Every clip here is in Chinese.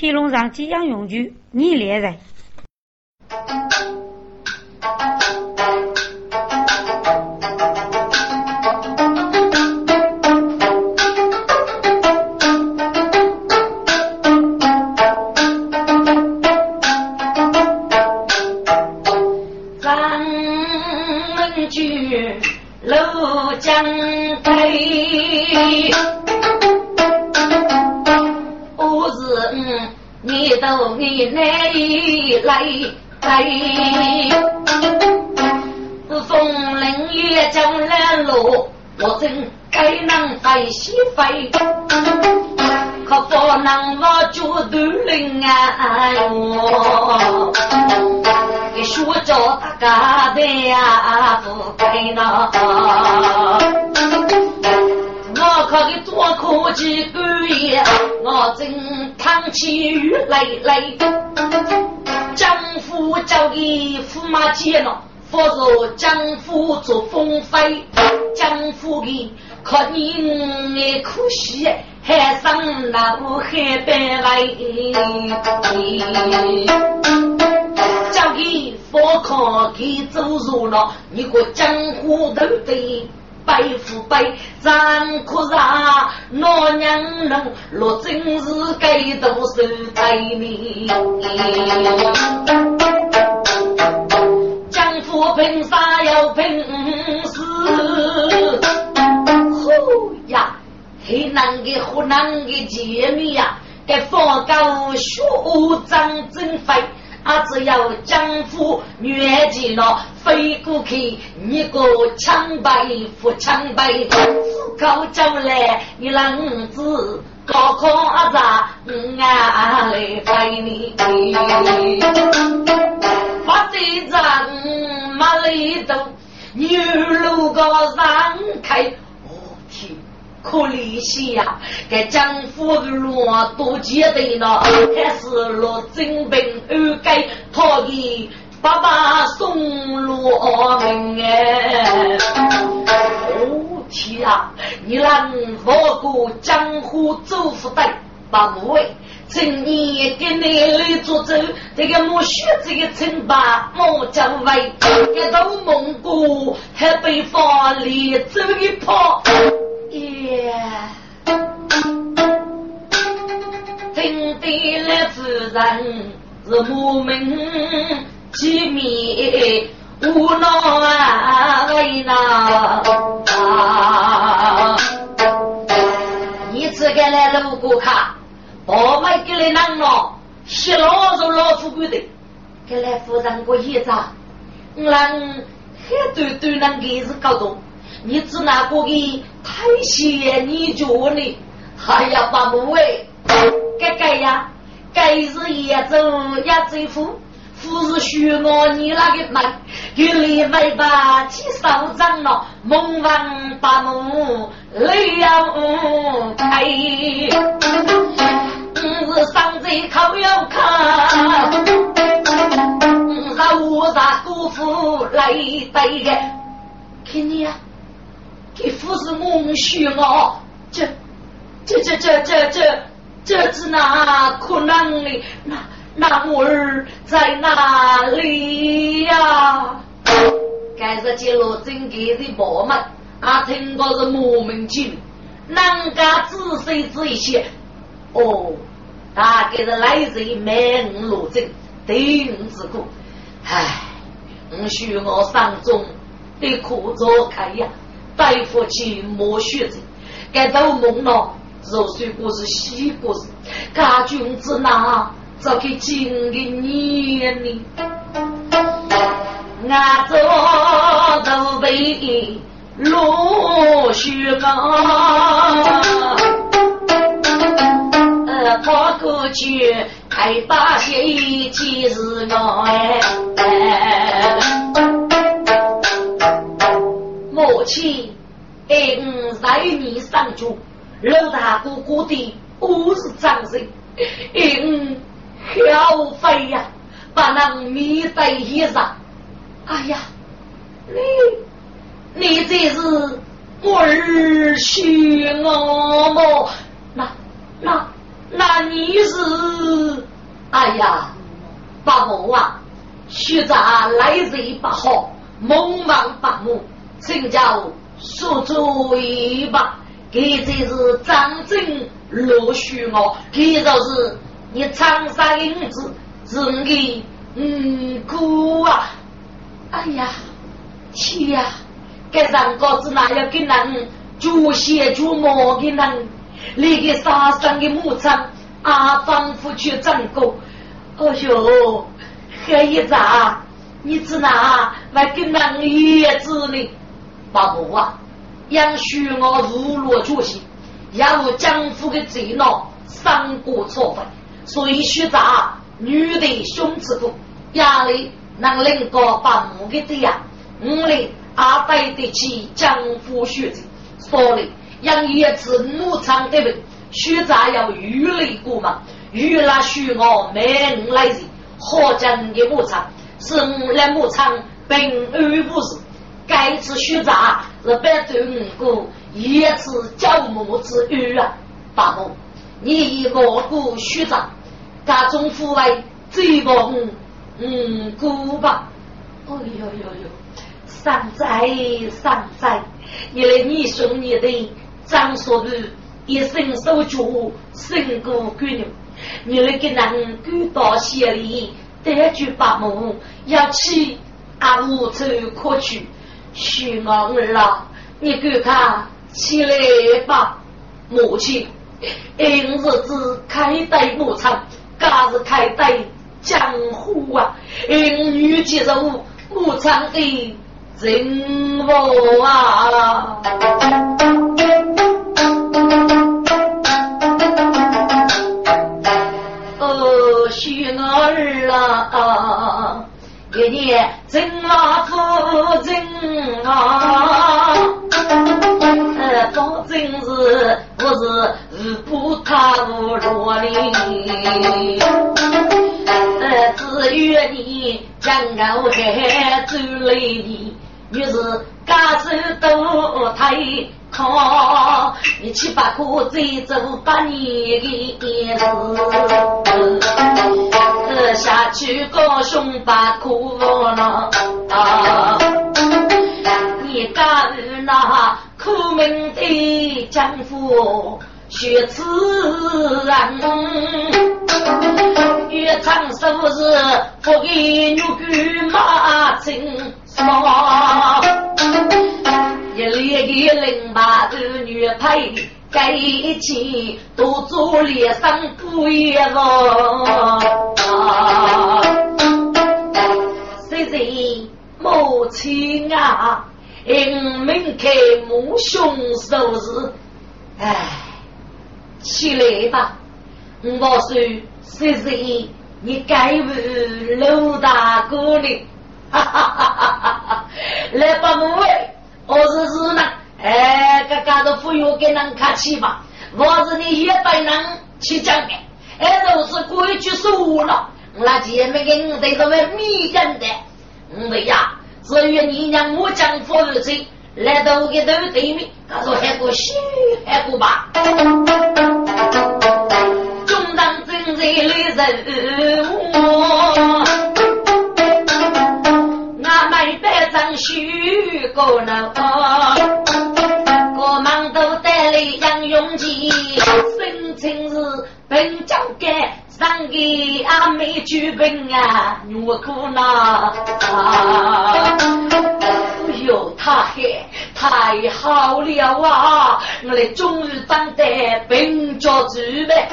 天龙上即将永居，你来人。风铃月将来路，我真该能飞西飞，可不能我就独领啊！说着大家的呀，不该那。我可给多可几个月，我真扛起雨累累。江夫交给驸马接了，否则江夫做风飞。江夫的可你可惜，海上那不海白来。交给佛康给走入了，你个江湖都得。白富白，咱可让老娘能落真是该多手带你。江湖凭啥要凭死？呼呀，黑南的湖南的姐妹呀，给放高学长真飞。啊！只要江湖越界了，飞过去，你个枪败扶枪败，自高将来你啷子高考啊？咋俺来陪你？发队长马里头，牛路高上开。可怜惜呀，给江湖的路多艰难了，还是落真兵二改，他给爸爸送路门哎。哦天啊，你让我过江湖走不得，八部位，今年跟你来做走，这个莫学这个称霸莫将位，这到蒙古还北方里走一跑。耶！听得了夫人是我们机密，无奈为难。你这个来路过卡，我们给你弄了，洗老子老富贵的，给来夫人过一张，让很多都能给是搞懂。你只拿过给太闲，你叫你，哎呀，把母喂，该该呀，该是也走也走夫，夫是许我你那个门，有里尾巴起手掌了，梦王把母泪要开，是上贼口要看，让我啥姑父来对的，看你呀。你父是我需我，这这这这这这这是哪可能的？那那我儿在哪里呀？该是揭露真给的宝们，啊，听过是莫名其妙，人家仔细仔细，哦，大概是来自于卖五罗针，对五之苦，唉，我许我上中的苦做开呀。大夫去摸血子，该都梦了，肉水果是西果子，家君子哪早给金的年呢？俺走都被落雪岗，呃，跑过去开大喜，其实我哎。母亲，爱我在你上主，老大哥哥的五是掌声，爱我消费呀，把那面带衣裳。哎呀，你你这是儿婿我么？那那那你是哎呀，八母啊，徐杂来日不好，猛忙八母，请教说主意吧。这就是张真落虚我，这是你长沙银子是你的嗯姑啊！哎呀，天呀！该上高子哪要给人煮血煮馍给人，那个杀生的牧场啊，仿佛去挣过。哎呦，黑一咋？你知哪来跟人叶子呢？爸母啊！养许我如落觉醒，也无江湖的贼闹，伤过错分，所以学杂女的胸之苦，压力能令个把母的对呀，五里阿对得起江湖学子，所以养叶子牧场的人，学杂要玉雷过嘛，玉那许我没五来人，何将的牧场是五来牧场平安无事。该次学杂是百对五个，一次教母之语啊！八母，你一个个学杂，家中父为最棒五个吧？哎呦呦呦，善哉善哉！你来你兄你的张所玉一身手脚，胜过贵人。你来给人赶到县里，得句八母要去阿母处可去。徐王儿啊，你给他起来吧，母亲。今日子开带牧场，今日开带江湖啊。因女接受牧场的任务啊。哦，徐儿啊。一年真啊夫真啊，呃，保证是不是日不他不落哩？呃，只愿你将我还走来你，于是家手都太靠，你七八颗再走八年的日。下去高兄把苦恼，你敢那苦命的丈夫学此人，越长寿是不给女婿马金双，一列一零八的女配。在一起都做脸上不一样。谁谁母亲啊，因门开母兄收拾，哎，起来吧，我说谁谁，你该问老大哥呢？哈哈哈哈哈！来吧，母哎，我是是呢。哎，个个都不用给人客气吧？我是你一百人去讲的，哎，都是规矩说了。那前面给我对他们密讲的，我呀，至于你让我讲服务谁，来到我给头对面，他说还不虚，还不吧？中当正在的人物，俺买百张虚高楼。用计，生情是本将该上给阿妹举本啊，我苦恼。哎呦，太好了啊！我来终于当得本家主呗，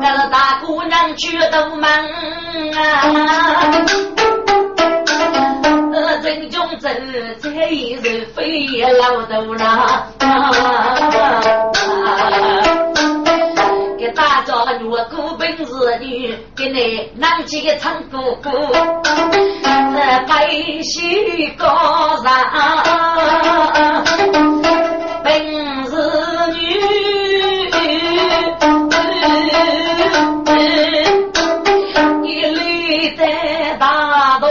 那个大姑娘去都忙啊。真中走，这一日非老多啦。给大家如本事女，给你拿几个唱歌歌，白须高上本事女，一缕在大道。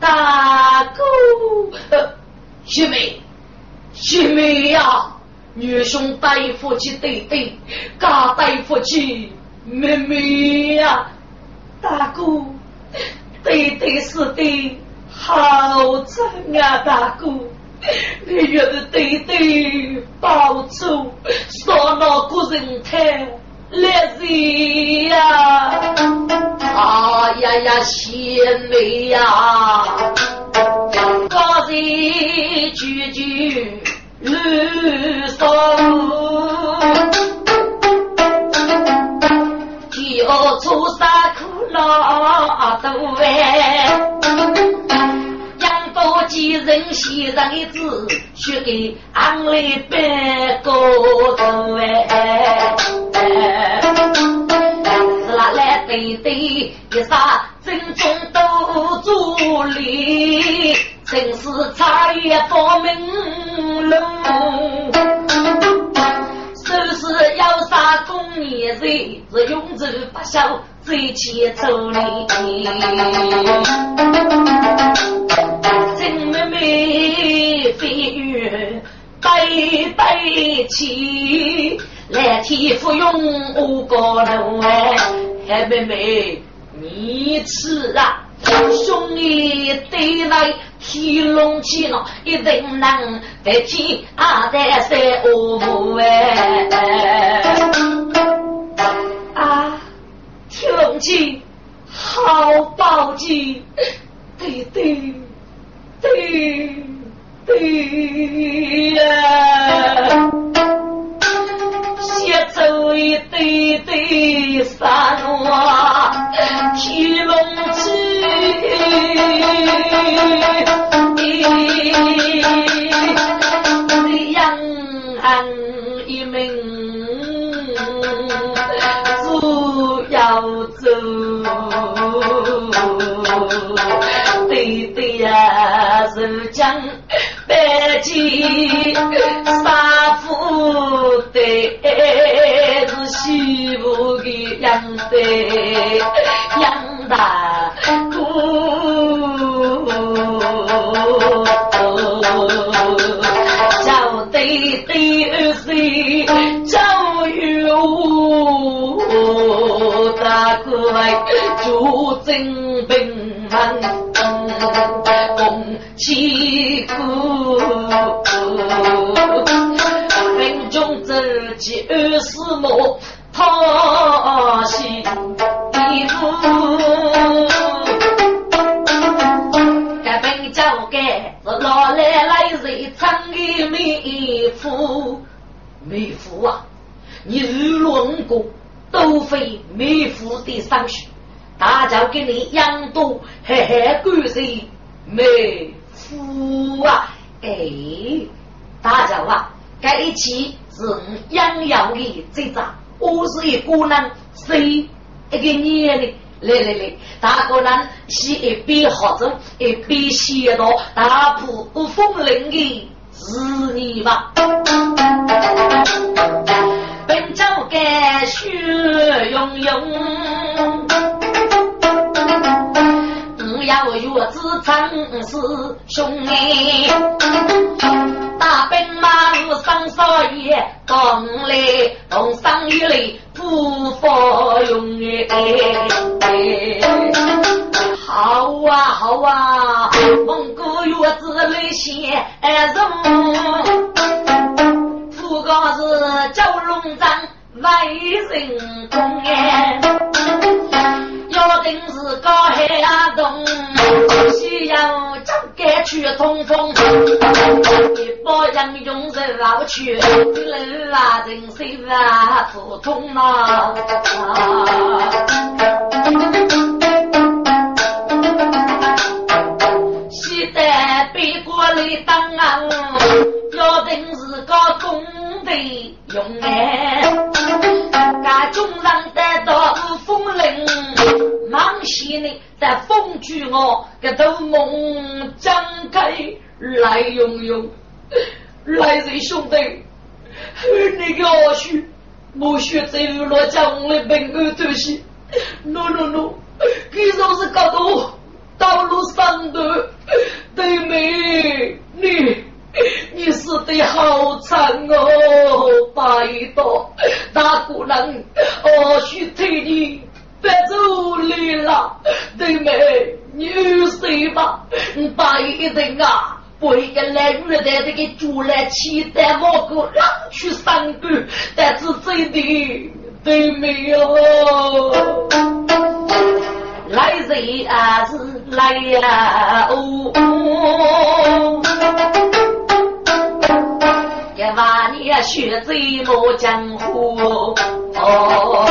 大哥，徐梅，徐梅呀，女兄带夫妻对对，家带夫妻妹妹呀，大哥，对对是的，好真啊，大哥，你越是对对报仇，说那个人太烈日呀，啊呀呀，贤妹呀，高人句句。绿松，叫出山苦老多哎，养多几人先生一子，许给俺来办高头哎，是那来对对一啥正宗都助力。正是茶叶报名路，说是要杀工业人，是永志不孝，最起走哩。真妹妹飞越北北去，来天芙蓉我高楼哎，妹妹你吃啊，兄弟对来。天龙起了，一定能得天阿在三五哎！啊，天龙起，好宝鸡，对对对对呀！走一对对山路，天龙起。养一名，只要走，对对呀，是将白起杀父的，是媳妇的养的养大姑。叫对对谁叫有大哥祝真平安共齐苦，民众自己二十亩讨喜的福。老来来人唱的美妇，美妇啊！你日落五谷都非美妇的上学，就给你养多嘿嘿贵些美妇啊！哎，大家啊，该一起是养养的这张，我是一个人，谁一个女的。来来来，大个人是一边喝着一边写到大埔风铃的是你吧？本朝该血涌涌，我要月子长是兄弟，大兵马路上少爷，当来东上一来。不发用哎，好啊好啊，蒙古月子来先人，副高是九龙章为人公哎，要定是高海阿东，需要张盖去通风，一包人用人老去，人啊人心啊普通啊。西单北国里当啊，要定是个工地用哎，家中人得到风铃，忙些呢在风居我个头梦张开来用用，来人兄弟，你个阿叔。我学在娱乐江的平安东西，no no no，这就是高度道路上的对面，你你死得好惨哦，拜托大姑娘，我许替你别走离了，对妹，你睡吧，拜一定啊。为个来女的这个猪来期待我个让去三个，但是真的对没有。来人啊是来呀哦，一万年血贼落江湖哦，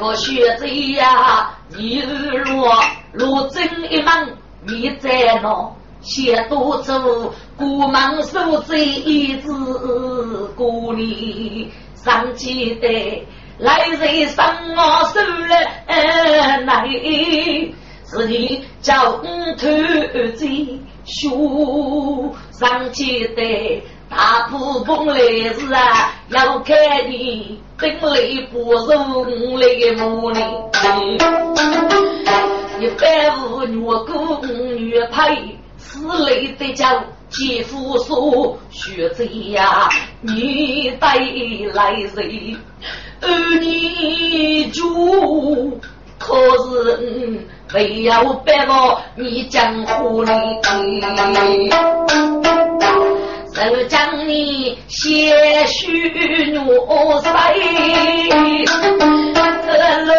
个血贼呀，一日落落针一门，你在哪？写多走，古忙手贼一字过里上记得来人上我手了来，是你叫五头贼书上记得大铺风来时啊，要看你等来不容来母呢，一百五女姑女配。此类的叫姐夫说学贼呀，你带来人，而你主可是非要白我你江湖里，就将你些许怒塞路。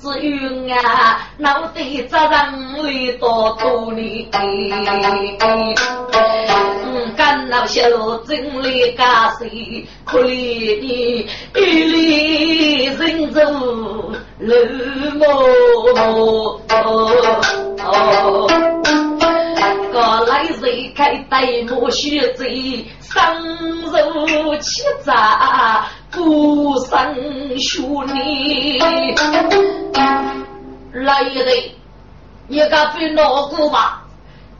只有啊，脑袋责任里多多哩，嗯，干老小真里干谁？可怜你。一里人走路么？哦，个来人开戴帽血贼，生肉欺诈。孤身兄弟，来一对，一个非老姑吧，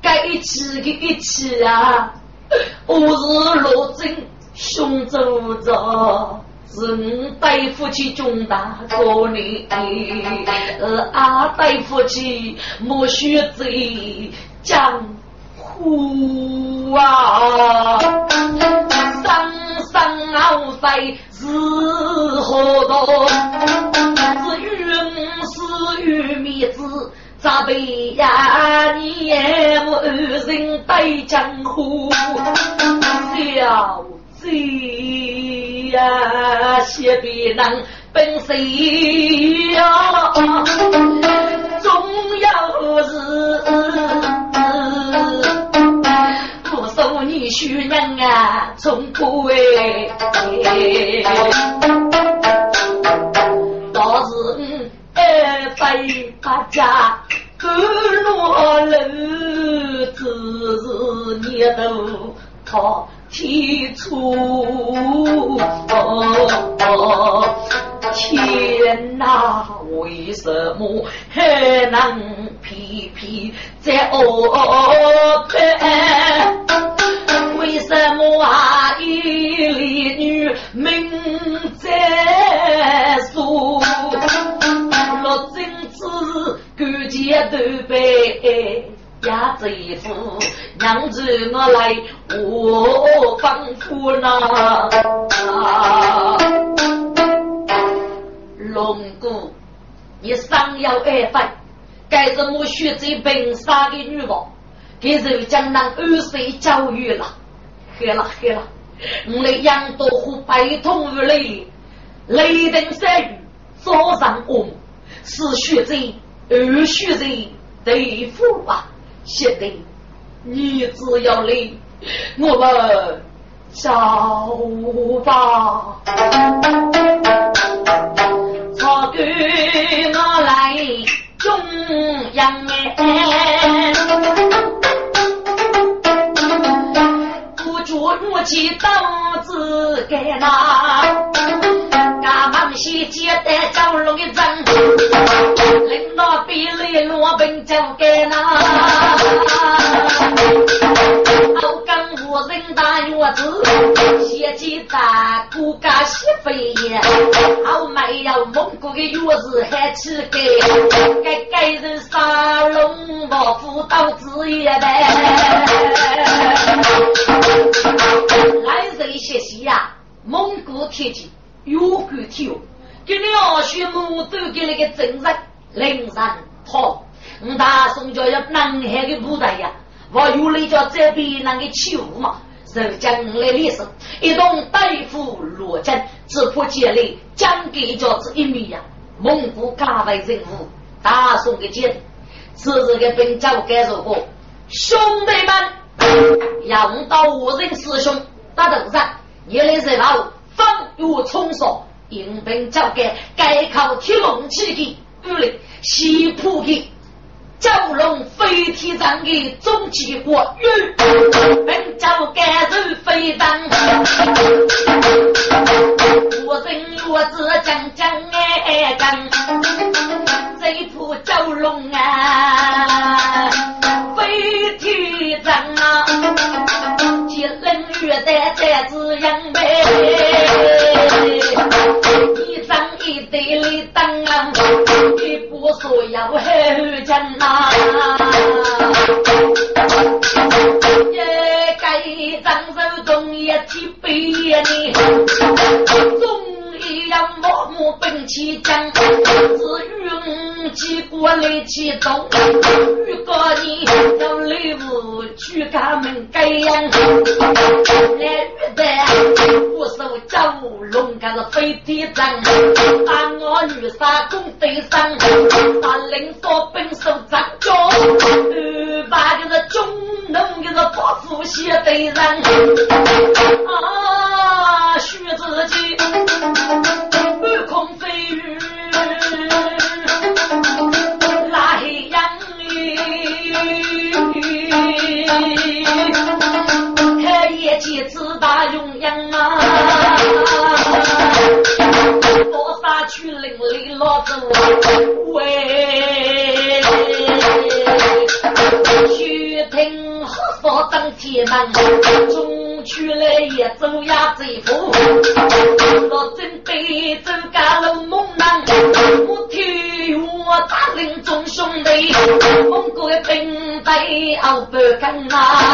该起的一起啊！我是罗真兄走着，是你带夫妻中大哥呢，呃，阿带夫妻莫学贼江湖啊，生生熬在。是何道？是冤是冤面子，咋被呀？你也无人对江湖，小贼呀，写别人本谁呀？总要是。徐娘啊，从不为，倒是二八家各落楼，只是你都靠提出。天哪，为什么还能皮皮在哦结头背压贼夫，娘子我来我帮夫呐。龙姑，你尚要爱犯，该是我学这本杀的女王，给受江南二岁教育了。黑了黑了，我来杨多虎百通无雷，雷霆山雨早上红，是血贼二血贼对付吧，现在你只要来，我们找吧，草根我来中央哎。我起刀子给那，俺们先接待赵龙的人，领导比里罗宾交给那，好干无人大院子，写起大姑家媳妇也，好没有蒙古的院子还起盖，该盖人沙龙王府到子也呗。蒙古铁骑有骨体哦，给两学母都给那个真人令人好。我大宋叫要南海的部队呀，我有来叫这边那个起舞嘛，受将来历史，一同对付罗江，只怕建立将给叫这一米呀，蒙古加为人物，大宋的剑，此日的本教该如何？兄弟们，要到我人师兄打头上，夜里热闹，风雨冲爽，迎宾交给该靠铁龙起的，不嘞，西铺的。蛟龙飞天上的终极国语，本朝感受非常。我人我子将将哎讲，这铺蛟龙啊，飞天上啊，接人月的在子阳呗，对里当啊，一不说要后讲啊。也该张手中一起背你，终于要默默奔起将，只用几过来启动。如果你要礼物去他们盖样，来预备我手招龙干是飞天掌，把我女杀公对上，把领导本手掌着，把个是中农个是伯父写对人，啊，许自己登天门，中去来也走呀走夫，若真被走家龙猛男，我替我大林众兄弟，蒙古的兵队熬不干啊，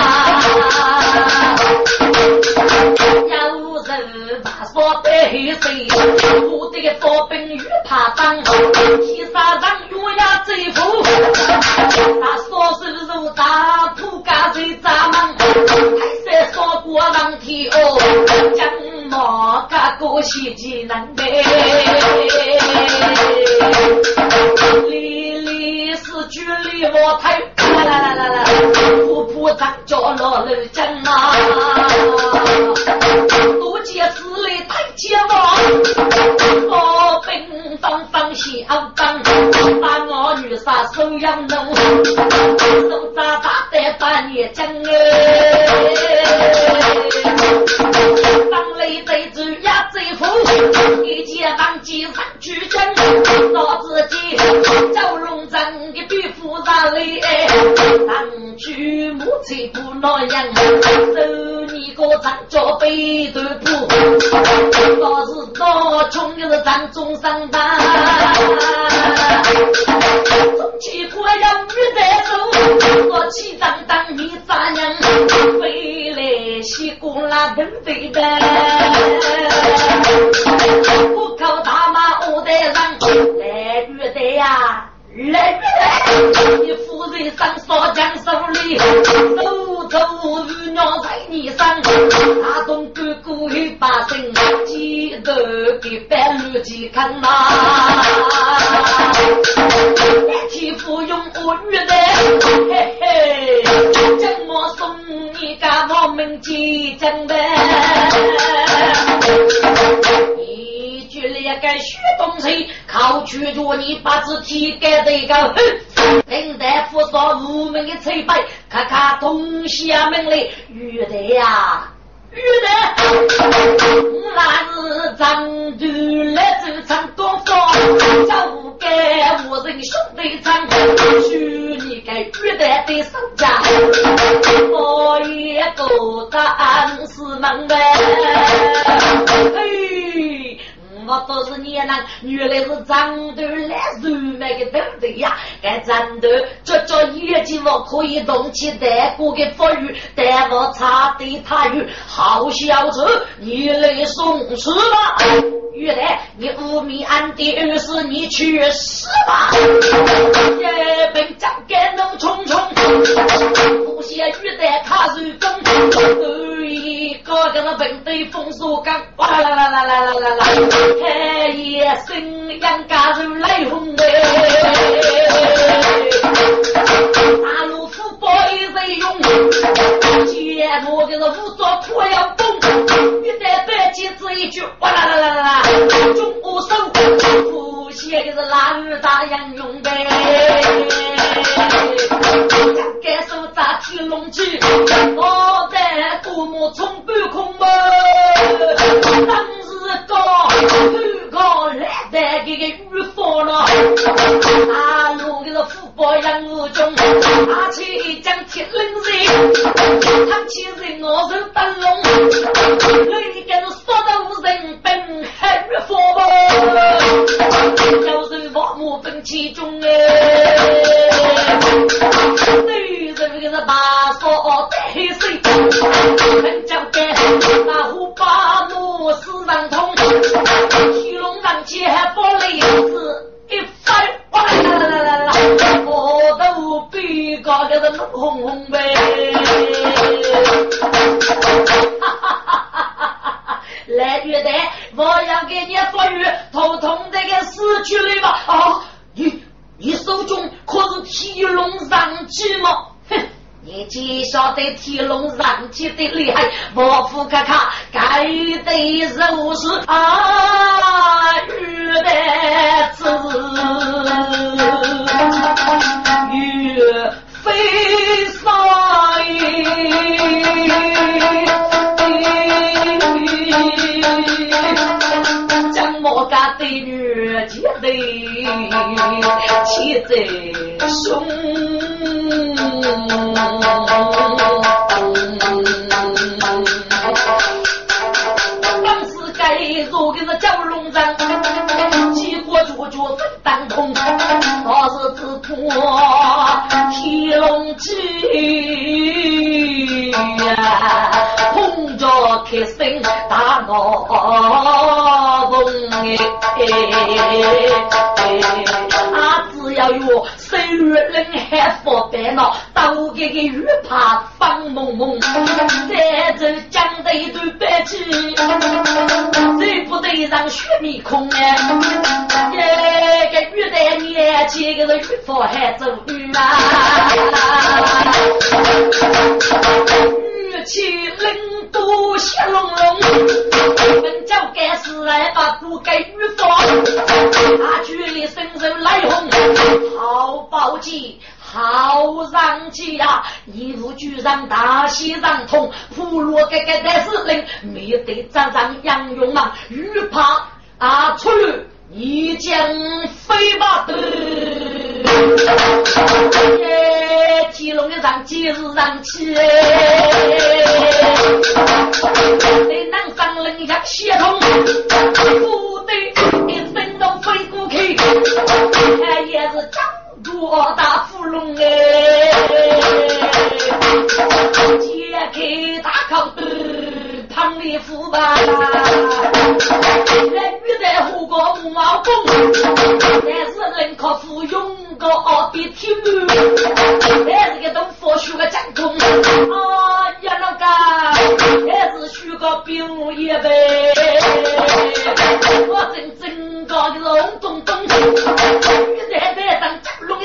杀收宫拉登对的。把字体改得个哼。领大夫说无门的翠白，看看东西门里，玉的呀，玉的，那是张队来走唱多方，找不该我人兄弟唱，许你。个玉带的手家，我也不当是门呗。嘿。我都是你那原来是长的呀，该长得这叫眼睛我可以动起带过的法语，但我差的太远，好小子，你来送死吧！原来你无名暗地儿是你去死吧！也本长该能匆匆，不屑玉带卡手中。个个那本对风沙岗，哇啦啦啦啦啦啦啦，黑夜生阳加入雷轰哎，大路虎豹一人用，接着个是武装拖要崩，一代白旗子一句，哇啦啦啦啦啦，中午手，不写的是男儿大洋用呗，该手扎起龙旗，我我从半空门，当时高很高来的这个御风了，啊，我这个豹杨武中，而且将铁冷人，他起人我是灯笼，那个是杀头人本黑御风吧，要是王母分其中哎，女人这个是把锁带水，很讲究。那虎把木死人痛，七龙上接玻璃子一翻，哇啦啦啦啦啦，我都比高的是怒哄哄呗。哈哈哈！来月代，我要给你发育头痛这个死去了吧？啊，你你手中可是提龙上去吗？哼！你只晓得天龙上去的厉害，莫夫卡卡该得如是啊，玉带子越飞上将莫家的女结的气在胸。当时该做的是蛟龙阵，几国主角分当空，倒是只怕天龙气呀，碰着开心大闹风哎，要有。岁月冷还发白恼，我给个玉帕放蒙蒙，在这讲的一段白气，谁不得让血迷空哎？一个玉带年纪，个是玉发还走雨啊，玉气冷都血隆隆，本叫该死来把不该玉发，他举里伸手来红，好宝剑。好上去呀！一路居上大西上通，普罗格格的司令，面对战场杨勇嘛，欲怕啊出来一将飞吧！耶，天龙的上今日上去，你能上人家血统，不得一身都飞过去，他也是张。多大富龙哎！揭开大口的胖的富吧，来玉带虎过五毛公，但是人可富用个二比天母，还是个东佛学个讲通啊呀那个，还是学个兵一呗，我真真搞的龙咚咚，玉带带上龙。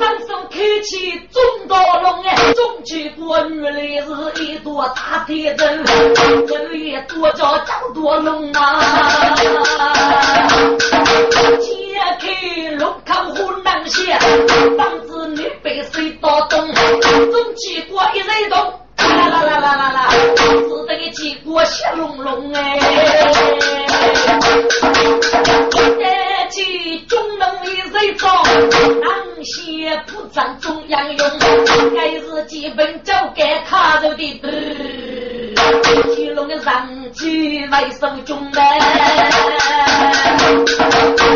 当手开起中大龙哎，中起过女来是一朵大天真，这一朵叫叫多龙啊！揭开龙口虎囊血，当子女被水打动，中起过一人动，啦啦啦啦啦啦，只得起过血隆隆哎。起中龙一人走，些铺张中央用，还是基本交给他走的多。七龙的上去为手中嘞，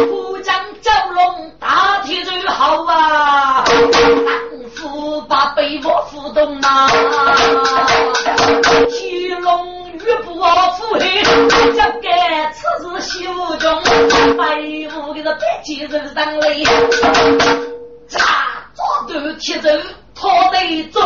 虎将蛟龙大体最好啊，不把被窝扶动啊，七龙。岳不腹黑，交给此时修中，白雾给他白起人上来，扎抓住铁走拖在中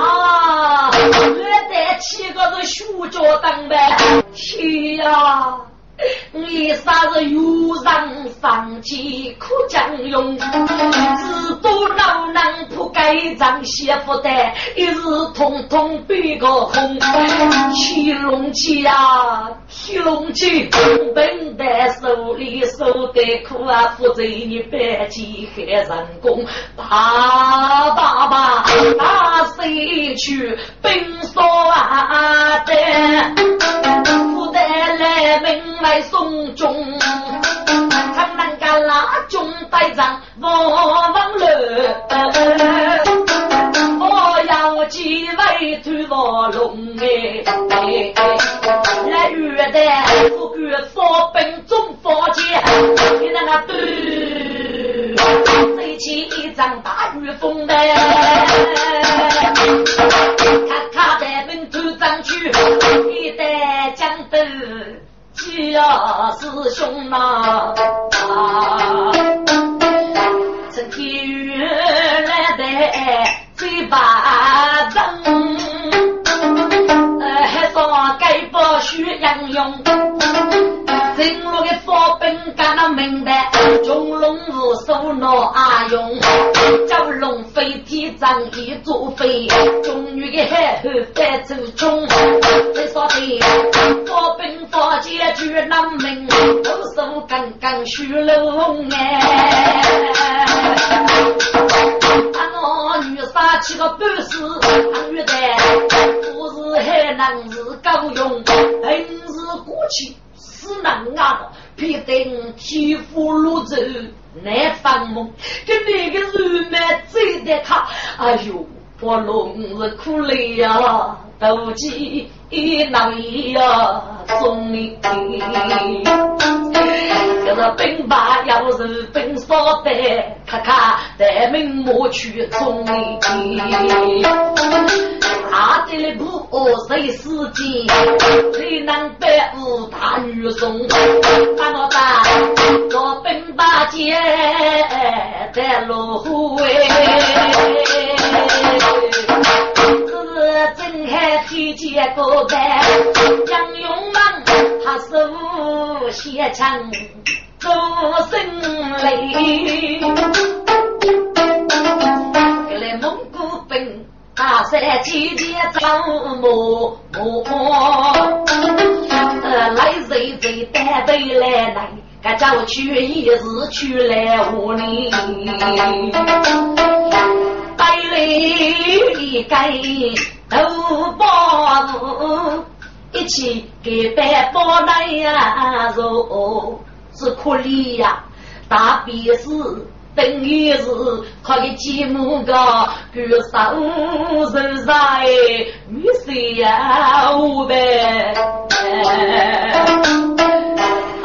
啊，来带七个人修脚当呗，去呀！你啥是有人放弃苦将用，只多老能铺盖张媳妇的，一日通通背个红。起龙起呀，起龙起，本在手里受的苦啊，负责你百计害人工，爸爸爸，打谁去奔说啊的，负得来门来。送终，长南干拉中带仗王王乐，我要几位土卧龙哎，来约的不管佛本中佛剑，你那那对，飞起一张大玉凤来，兄呐，这天原来的嘴巴正，还说该不需杨用。正路的佛本干了明白，中龙无手拿阿勇，蛟龙飞天仗一座哎呦，我龙是苦累呀，斗鸡闹呀，中你。这个兵把要是兵少的，咔咔带命莫去中你。他这里不谁死金，谁能百无大女送？把我打，我兵把剑在路回。见过白，杨勇猛，他手写枪，做生雷。给来蒙古兵。大山姐姐走马马，来谁谁带队来来，该找去一日去来屋里，带来一个豆包，一起给白包来呀肉，是可怜呀，大鼻子。等于是可以寂寞个举手手在雨水呀舞呗。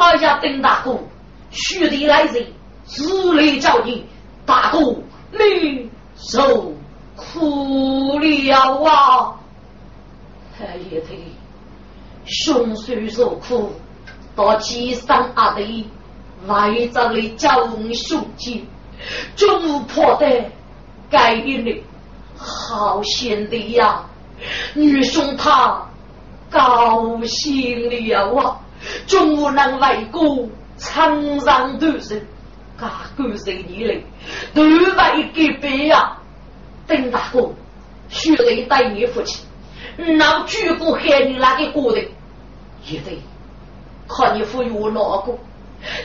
哎呀，丁大哥，兄弟来人，自来叫你大哥，你受苦了啊！哎呀，对，兄虽受苦，到七三阿弟来这里教我兄弟。中午破的，该一的，好险的呀！女兄他高兴了啊！中午能为国苍上多生，家国谁你嘞？都为给别呀！邓大哥，学来带你父亲，那举国害你那个国人，也得看你父有哪个，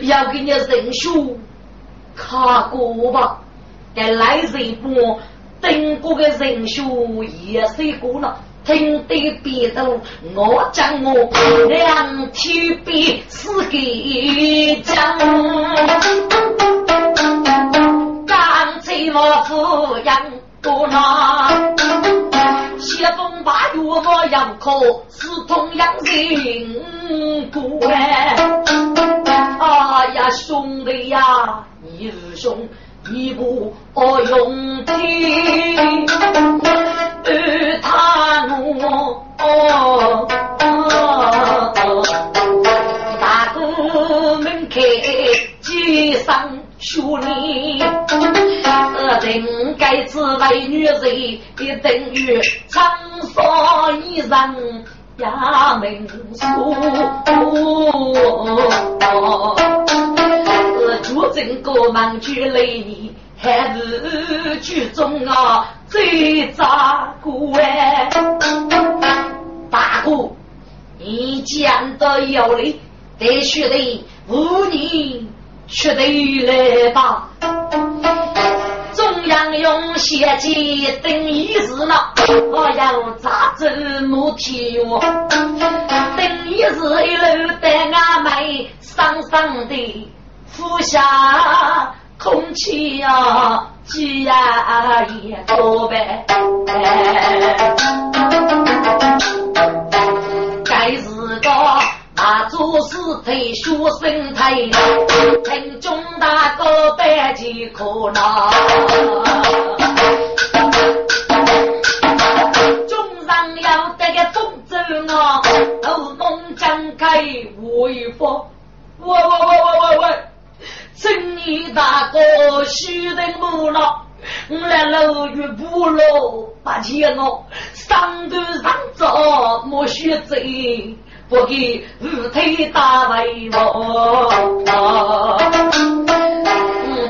要给你认输。看过吧，该来人不？等过的人数也是过了，听得别头，我讲我两天比四个讲，养多难，西风把月我要可是同样人不哎，呀兄弟呀，你是兄。一步用兵，与他怒，大哥门开街上学你，人该知为女人，也等于长沙一人衙门书。主政国忙去累你，还是剧中啊最扎过哎！大哥，你讲的有理，得须得五年却得来吧。中央用血迹等一日呢，我要咋子没天哟？等一日一路带俺妹上上的。呼下空气呀，挤呀也多呗。该是个啊，做事退学生退，城中大哥百几可恼。中上要得个风筝啊，后宫张开我一放，喂喂喂喂喂喂！请你大哥须得木了，我来楼宇不落八千哦，上头上早莫学走，不给五腿打围我。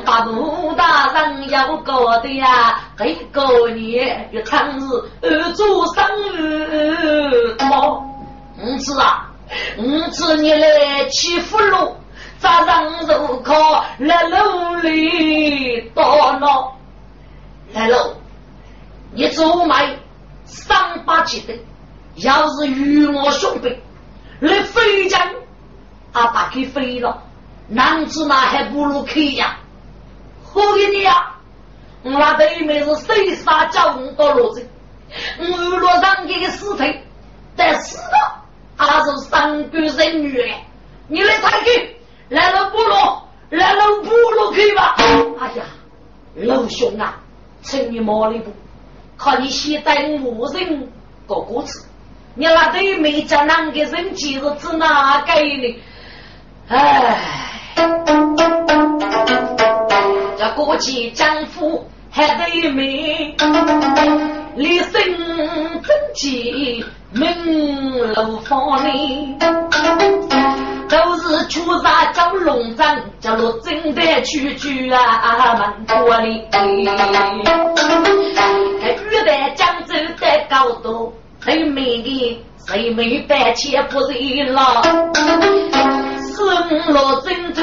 八路大人要搞的呀，这个年月长日二做生日么？五次啊，五次你来欺负了。早上入考来楼里到了，来喽！你做买三八七的，要是与我兄弟来飞将，阿爸给飞了，男子那还不如开呀！我给你呀，我那对面是谁杀叫我到罗子，我落上这个尸体，但死了还是三个人女，你来抬去。来了部落，来了部落去吧。哎呀，老兄啊，请你毛里步，看你现在无人过过子，你那对没叫哪个人记日子哪个呢？哎，这国际丈夫还得没，立身正气，门楼房里。都是出杀叫龙章，叫罗真的去去啊，蛮多哩。这玉带江州的高度，最美的谁没白切不是了？生罗真头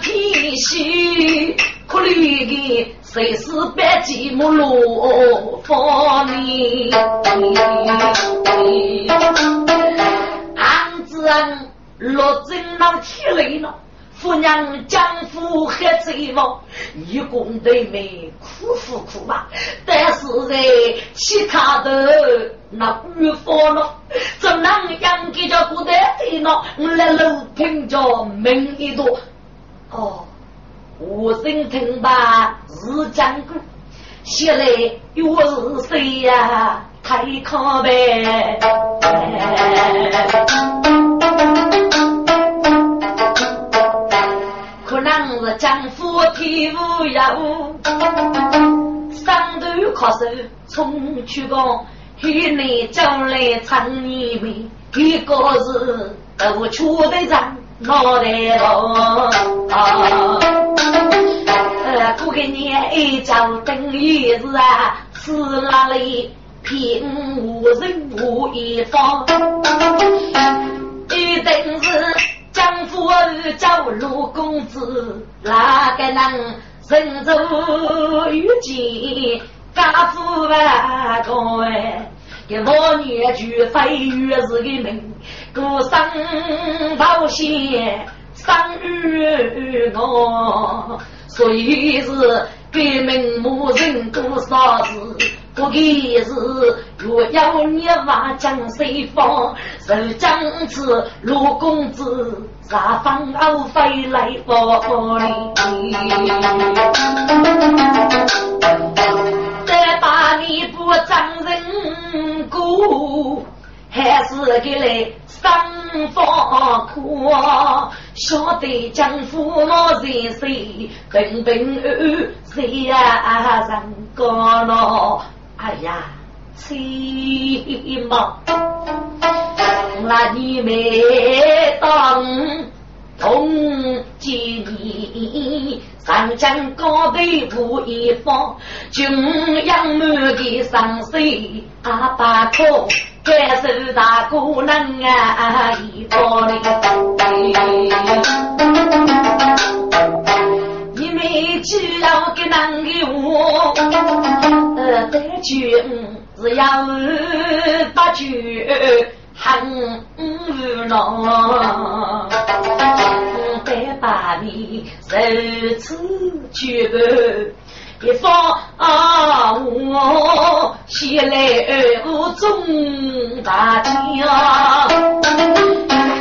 天喜，苦里的谁是白吉木罗方里？安子安。落真老天雷了，夫娘丈夫还在吗？一公对妹苦苦苦吧，但是在其他的那女方了，怎能养给叫不得的呢？我来楼听着门一朵，哦，我真听吧是讲过，写来又是谁呀？太可悲。丈夫体无忧，上头靠手冲去讲，后内将来唱你们，一个是都出得上脑袋啊，呃，过个年一朝等于是啊，是哪里骗无人无一方，一定是。丈夫儿叫陆公子，哪个能忍住遇见家父万公哎？一我女婿非越是个命，孤身保险生于我，所以是给名目人多少子，不给是若要你挖江水方，受将子陆公子啥方后飞来报你，再把你不张人过，还是给来。生活苦，晓得江父老人谁平平安安谁呀人高咯？哎呀，起码那你没当同几年。长江高头无一方，军养满的上水阿爸可，感受大姑娘啊一方哩。你没只要给男的我，呃，得军只要把军很恼。再把你如此举步，一方我西来无中大将，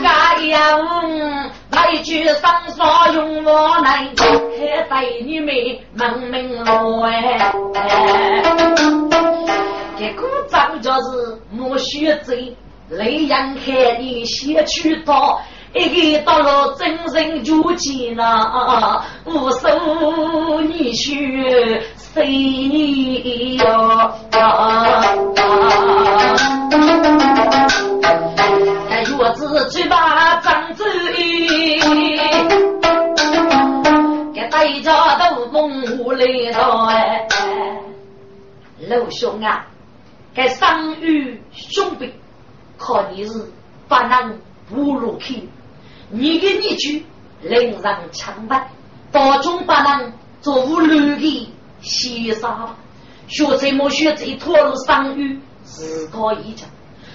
家养那一句上说用我来，还对你们门门路哎，这个张就是莫学贼，雷阳开你先去到。一个到了真人就见了，无数你血谁你呀？那月子嘴巴张嘴，给大家都蒙糊来了哎！老兄啊，给伤愈兄弟，可你是不能不入去。你跟你去，领上枪板，到中不能做无路的牺牲。学这么学这脱入伤雨，自可以讲。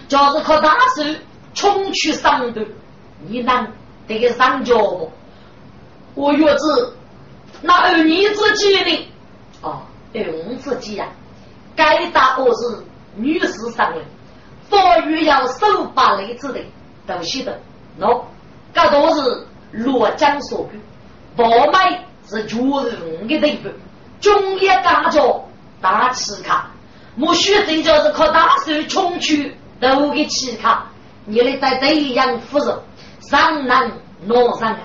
就是靠大手冲去上头，你能得上脚不？我月子那二你自己的哦，二五自己呀，该打我是女士上的，法律要守法律之类，都晓得喏。这都是罗江所举，宝麦是全人的地方，中业大家大气卡，莫须这就是靠大手冲去都给气卡，你来在这样扶着，上难弄上啊，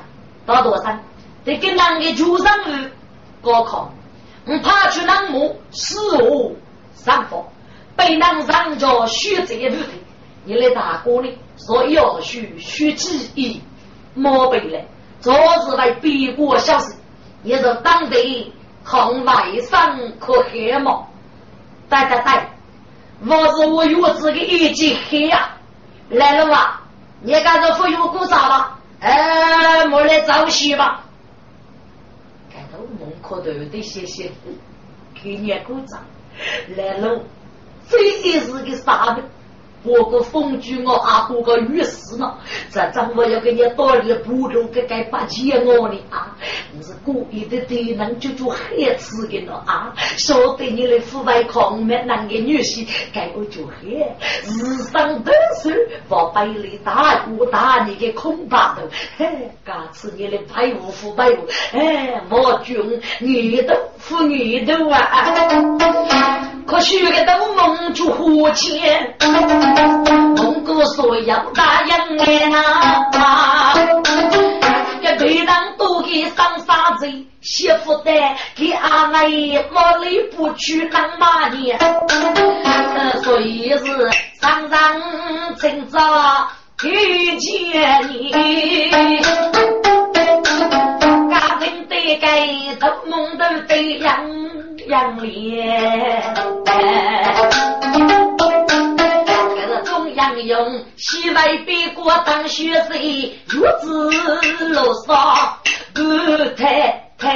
到多少？得跟那个主上路高考，我怕去那木死我上访，被那上家学这一部分，你来大哥呢，所以要学学记忆。莫背了，昨日为别国消息，也是当地抗外伤可黑吗？对对对，我是我院子的一级黑呀，来了吧？你赶着服用鼓掌吧？哎，莫来早些吧。看到门口都有的谢谢，给你鼓掌，来了，这也是个啥的？我个封居我阿哥个御史呢，这丈夫要给你道理不如给给八千我的啊！你是故意的对人就做黑吃的呢啊！晓得你的腐败狂灭那个女婿，该我就黑，日上得手，把百里大鼓打你的空巴头，嘿，嘎次你的排污腐败，哎，莫君你的腐女头啊！可许个都蒙住花钱。蒙古说要打洋人啊，这队长都给上沙子，媳妇的给阿妹莫里不去当马年，所以是上上今朝遇见你，家庭得该都蒙得得洋洋脸。用西外边国当学生，月子楼上不太太，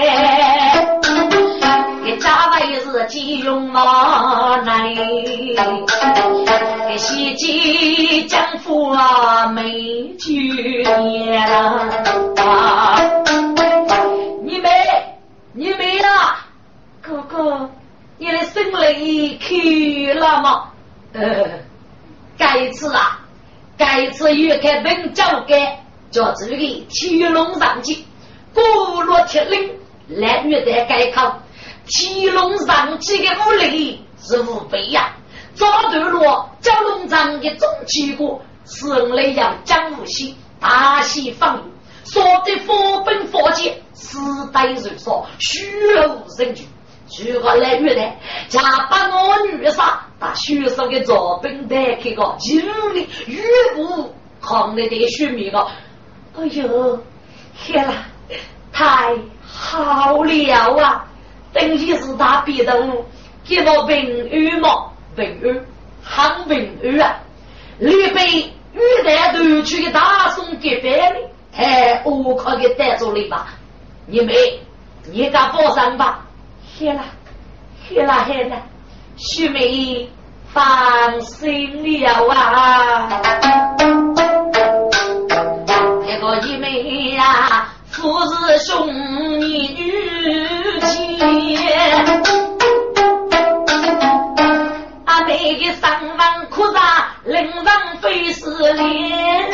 给家外是金用马来，给西晋江府啊美酒啊，你没你没啊，你了吗？呃，该次啊，该次越开本交给叫这个天龙上去，古落铁岭来越得改考，天龙上去的武力是无非呀。早段落蛟龙章的总结果，是来要江无锡大西方域，说的佛本佛界，时代人说虚无人句。如果来越来，家把我女杀，把学生的作本带开个，今日越不抗的的学命个，哎呦，天啦，太好了啊！等于是他别的我给我平安嘛，平安，很平安啊！预备玉带头去给大宋给办的，哎，我可给带走了吧？你没，你敢报上吧？天啦！黑了黑了，徐妹放心了啊！这个一妹呀，父子兄弟女结，阿妹的三万苦茶，令人费思念。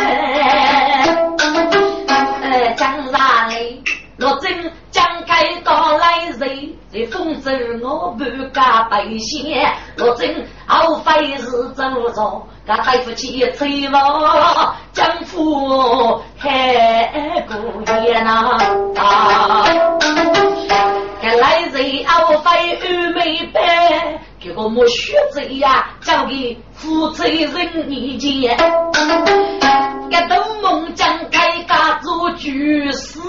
呃，江上嘞，罗真将开到来人。在风中我不敢白线，若真后悔是走着，噶对不起翠王江夫太过严呐。该来人后悔又没白，这个莫学子呀，交给负责人意见。该东梦将改革做局势，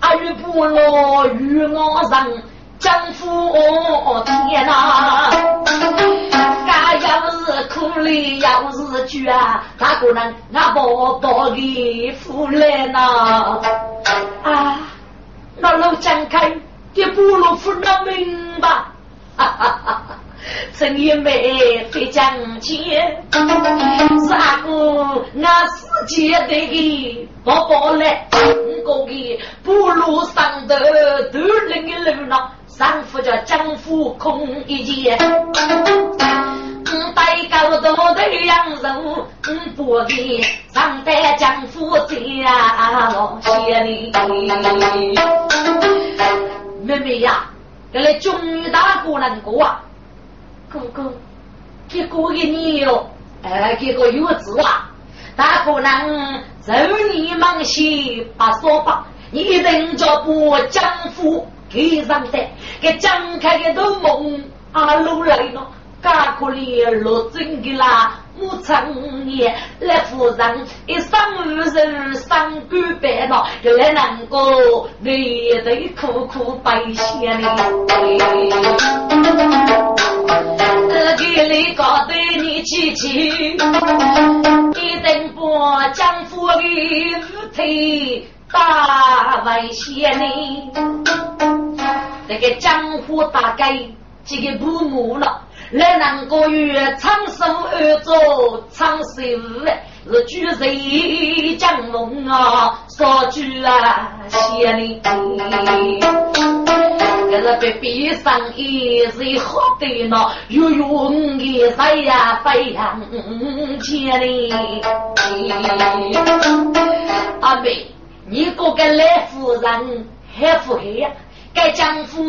二不落与我上。丈夫，天哪！家要是苦累，要是绝，哪个能那宝宝的夫来呢？啊，那老张开，也不如夫那命吧？哈哈哈！正因为非讲钱，啥个俺世界的宝宝来，我的不如上头都人的路呢。丈夫叫江夫空一剑，嗯，带高头的羊肉，嗯，不给上代江夫家老谢你。妹妹呀，这来终于大过难过啊！哥哥，给过一年哟，哎，给个月子啊，大姑娘走你忙些把说吧，你人家不江夫。给上的，给张开的都梦阿路来了，家可怜落真的啦，木成年来夫人一生无人伤肝白了，又来难过，泪泪苦苦白血哩。给你搞对你起起，一定不将夫的腿。大危险呢！这个江湖大概这个不母了，来南国与长寿而做长寿是举人将梦啊，说句啊，谢你。可是被逼上一日好的呢，又用的飞呀飞扬千里。阿妹。你个个赖夫人还不黑呀？该丈夫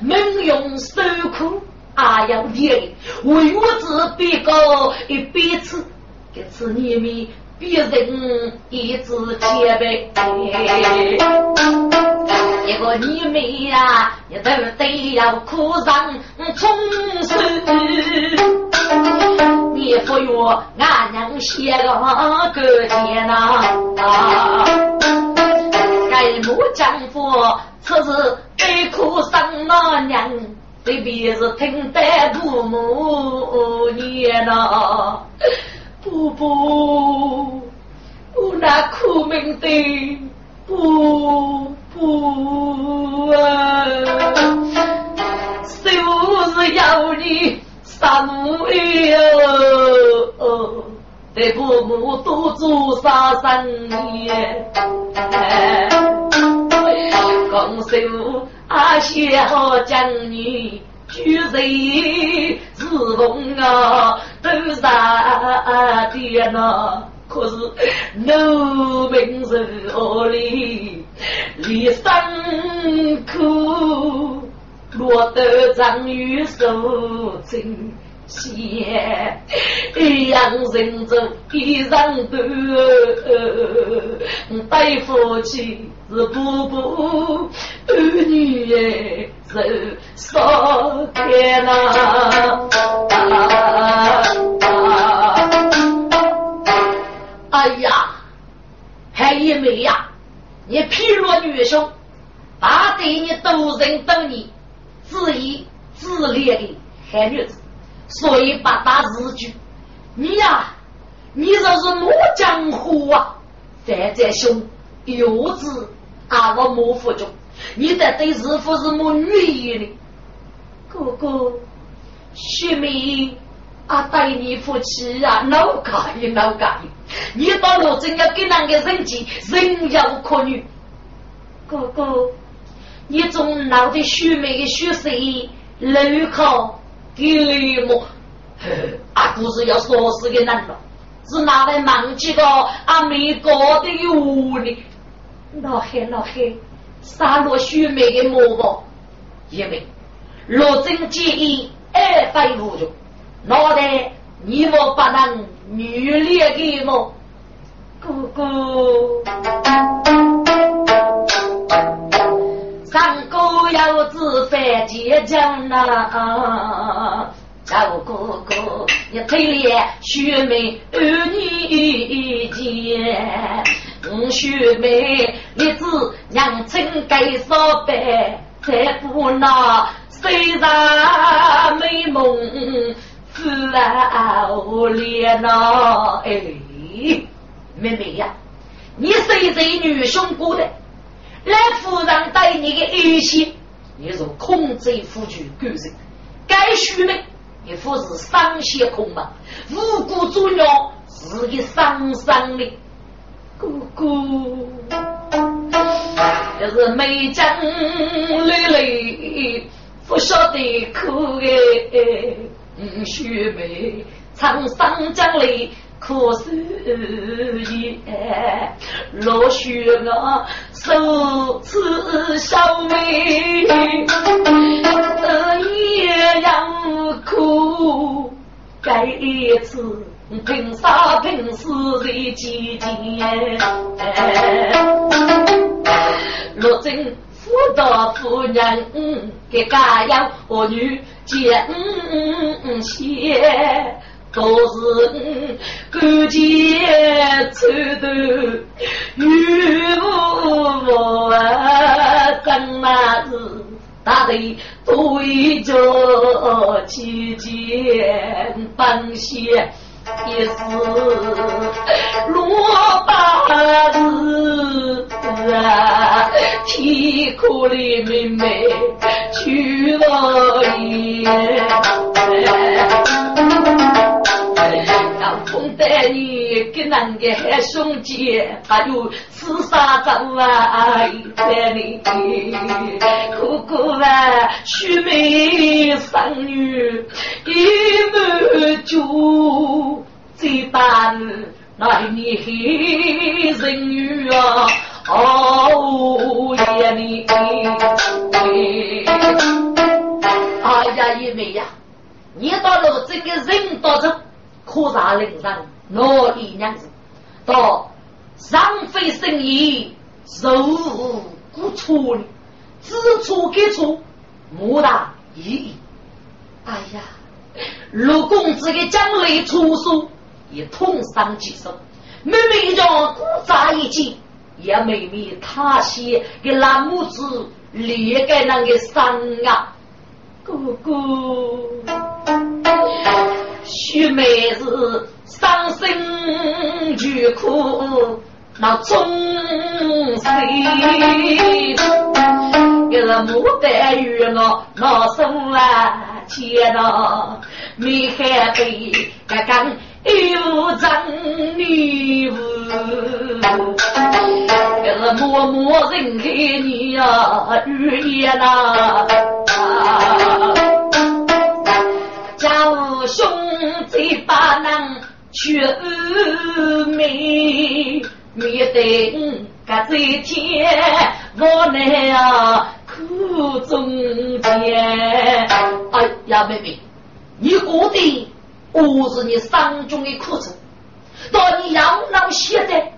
猛用受苦，啊要的，为我子别个一辈子，这次你们别人一直前辈，一个你们呀，也都得要苦上终身。你不愿俺娘写个个天呐。爱慕丈夫，此时悲苦生老娘，对别是听得父母念呐。不不，我那苦命的不不啊，就是要你生哟。对父母多做杀生业，拱手阿谢好将你举人是风啊，都杀的呐。可是农民手里里辛苦，落得张玉手真险，养人中一人多，对夫妻是步步儿女手少开呐。哎呀，还一妹呀！你劈落女兄，大对你都人等你，自以自恋的害女子，所以把大日举。你呀，你这是莫江湖啊！再再兄，幼子啊，我莫服中，你得对师傅是莫女意的，哥哥，徐妹。啊，对你夫妻啊，老介意老介意。你到罗真要给那个人结，人要可女。哥哥，你总闹的虚美的虚实，路口给雷么？阿姑是要说死的难了，是哪位忘记个阿美国的有呢？老黑老黑，杀落虚美的魔王，因为罗真建议二百五就。脑袋，你莫不能女烈给我哥哥，上高要自犯结将呐！赵哥哥，你推脸学妹儿女见，我学妹你只娘亲该少白，再不那虽然美梦。是啊，我脸呐，哎，妹妹呀，你谁谁女兄过的？来夫人对你的恩情，你若控制夫君干人，该许妹，你夫是伤心空嘛？无辜作孽，是一伤伤的哥哥，这是美江泪泪，不晓得苦哎。须眉沧桑江里苦思夜，落雪我受此小妹，也要苦，该一次凭啥凭死在几天？落真。夫道夫人给家养儿女见些，都是感情愁头与我怎那是大队对着期间帮些。也是罗八字啊，啼哭的妹妹去了你跟那个兄弟，还有四三张啊，在你哥哥啊，须眉生女一满足，最大的那你黑人女啊，哦呀你，哎呀一妹呀，你到了这个人到这。可杀令上，哪里娘子？到上非生意，受无错呢？知错给错，莫大意义。哎呀，陆公子的将来出书也痛伤几手，妹妹叫孤扎一记，也妹妹他些给蓝母子裂开那个伤啊，哥哥。须妹是伤心俱苦那终身，一个牡丹与我那生啊天呐，没海北刚刚有张女妇，一个默默人看你呀，雨夜呐。我兄弟把能去美，面对个这天我乃啊苦中间。哎呀，妹妹，你过的我是你伤中的苦楚，到你养老现在，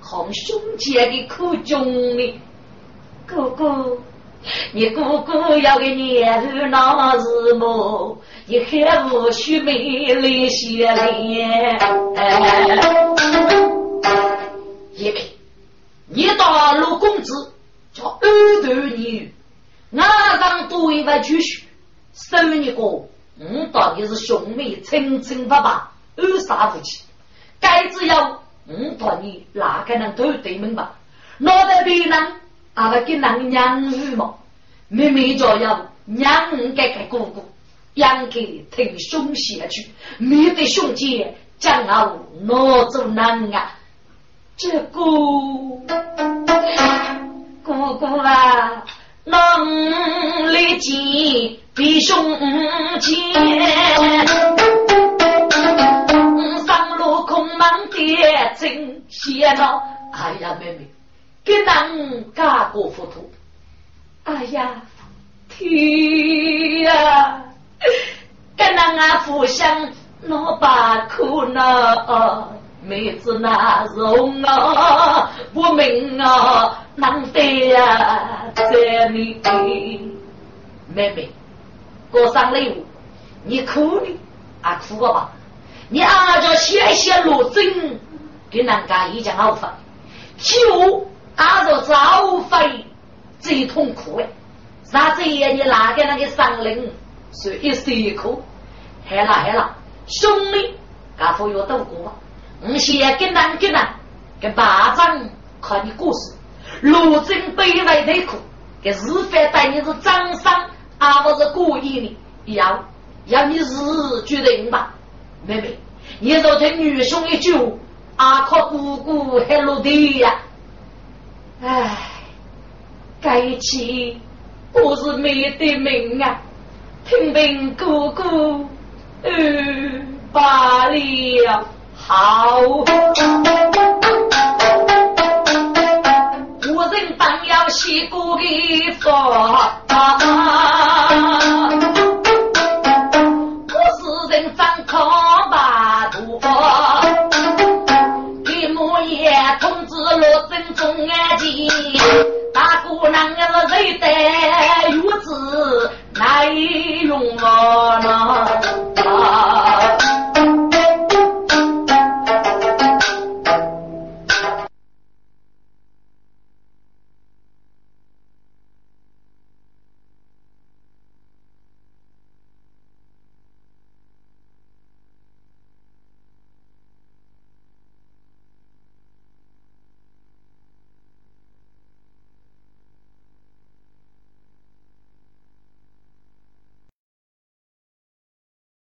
和兄姐的苦中呢，哥哥。你姑姑要给你儿那是么？你还无须美丽些脸。因为你大陆公子叫二头女，俺上多一万积蓄，生一个，我当你是兄妹称称爸爸，二杀不起。该只要我当你哪个能都对门吧？脑袋别人。阿拉跟人养育嘛，妹妹就要养给个哥哥，养给听兄下去，面对兄姐将我拿走难啊！这个哥哥啊，能力见比兄姐，上路空忙的真些了。哎呀，妹妹。给人家过糊涂，哎呀，天呀！给人啊互相闹把苦恼，妹子那容啊不明啊，难得呀，在你妹妹过上礼物，你哭的啊哭吧，你阿叫写写罗真，给人家一讲好法，就。阿若遭非最痛苦哎，啥子呀？你拿给那个伤灵？是一时苦，害了害了，兄弟，家父要渡过吗，我先跟人跟人跟巴掌看你故事，如今卑微的苦，给是非对你是掌伤，而不是故意的，要要你是决定吧，妹妹，你若对女兄一句，阿靠姑姑还落地呀。唉，该起我是没得命啊！听凭哥哥，嗯，罢了，好。我人当要洗过的佛。na